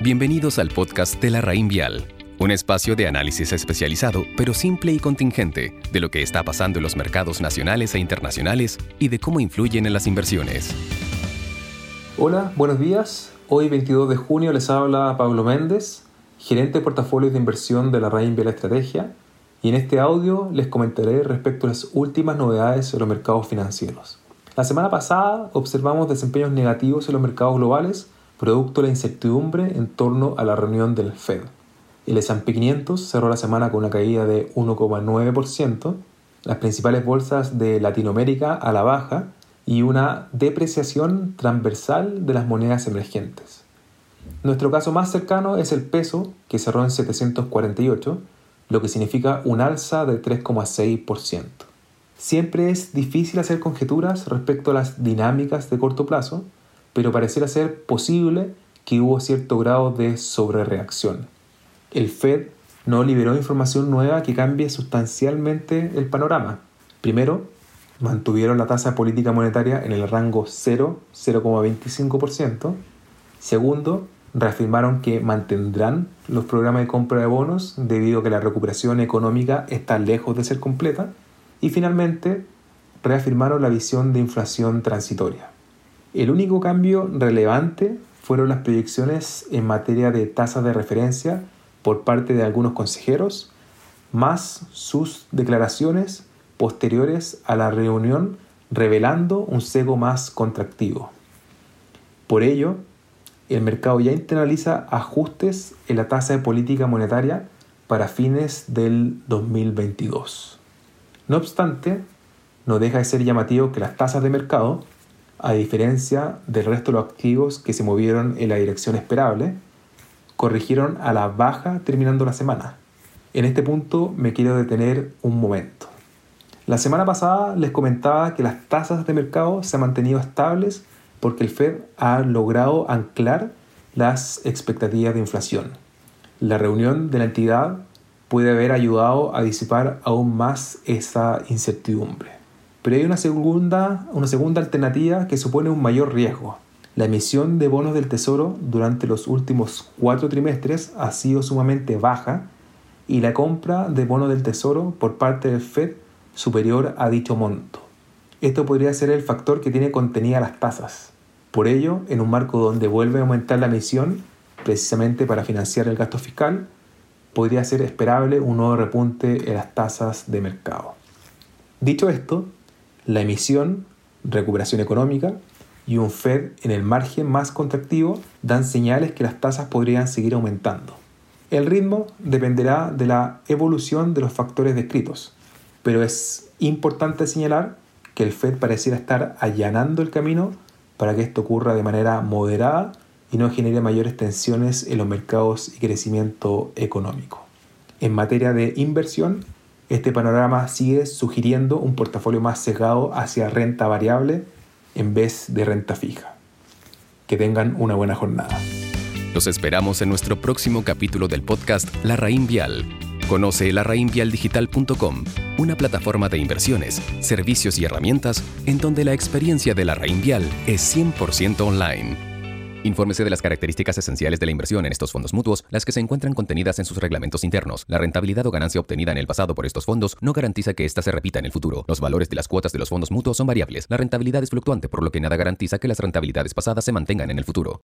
Bienvenidos al podcast de la Raín Vial, un espacio de análisis especializado, pero simple y contingente, de lo que está pasando en los mercados nacionales e internacionales y de cómo influyen en las inversiones. Hola, buenos días. Hoy 22 de junio les habla Pablo Méndez, gerente de portafolios de inversión de la Raín Vial Estrategia, y en este audio les comentaré respecto a las últimas novedades en los mercados financieros. La semana pasada observamos desempeños negativos en los mercados globales, producto de la incertidumbre en torno a la reunión del Fed. El S&P 500 cerró la semana con una caída de 1,9%, las principales bolsas de Latinoamérica a la baja y una depreciación transversal de las monedas emergentes. Nuestro caso más cercano es el peso, que cerró en 748, lo que significa un alza de 3,6%. Siempre es difícil hacer conjeturas respecto a las dinámicas de corto plazo, pero pareciera ser posible que hubo cierto grado de sobrereacción. El Fed no liberó información nueva que cambie sustancialmente el panorama. Primero, mantuvieron la tasa política monetaria en el rango 0,25%. Segundo, reafirmaron que mantendrán los programas de compra de bonos debido a que la recuperación económica está lejos de ser completa. Y finalmente, reafirmaron la visión de inflación transitoria. El único cambio relevante fueron las proyecciones en materia de tasas de referencia por parte de algunos consejeros, más sus declaraciones posteriores a la reunión revelando un cego más contractivo. Por ello, el mercado ya internaliza ajustes en la tasa de política monetaria para fines del 2022. No obstante, no deja de ser llamativo que las tasas de mercado a diferencia del resto de los activos que se movieron en la dirección esperable, corrigieron a la baja terminando la semana. En este punto me quiero detener un momento. La semana pasada les comentaba que las tasas de mercado se han mantenido estables porque el Fed ha logrado anclar las expectativas de inflación. La reunión de la entidad puede haber ayudado a disipar aún más esa incertidumbre. Pero hay una segunda, una segunda alternativa que supone un mayor riesgo. La emisión de bonos del Tesoro durante los últimos cuatro trimestres ha sido sumamente baja y la compra de bonos del Tesoro por parte del Fed superior a dicho monto. Esto podría ser el factor que tiene contenida las tasas. Por ello, en un marco donde vuelve a aumentar la emisión, precisamente para financiar el gasto fiscal, podría ser esperable un nuevo repunte en las tasas de mercado. Dicho esto, la emisión, recuperación económica y un Fed en el margen más contractivo dan señales que las tasas podrían seguir aumentando. El ritmo dependerá de la evolución de los factores descritos, pero es importante señalar que el Fed pareciera estar allanando el camino para que esto ocurra de manera moderada y no genere mayores tensiones en los mercados y crecimiento económico. En materia de inversión, este panorama sigue sugiriendo un portafolio más sesgado hacia renta variable en vez de renta fija. Que tengan una buena jornada. Los esperamos en nuestro próximo capítulo del podcast La Raín Vial. Conoce larraínvialdigital.com, una plataforma de inversiones, servicios y herramientas en donde la experiencia de la Raín Vial es 100% online. Infórmese de las características esenciales de la inversión en estos fondos mutuos, las que se encuentran contenidas en sus reglamentos internos. La rentabilidad o ganancia obtenida en el pasado por estos fondos no garantiza que ésta se repita en el futuro. Los valores de las cuotas de los fondos mutuos son variables. La rentabilidad es fluctuante, por lo que nada garantiza que las rentabilidades pasadas se mantengan en el futuro.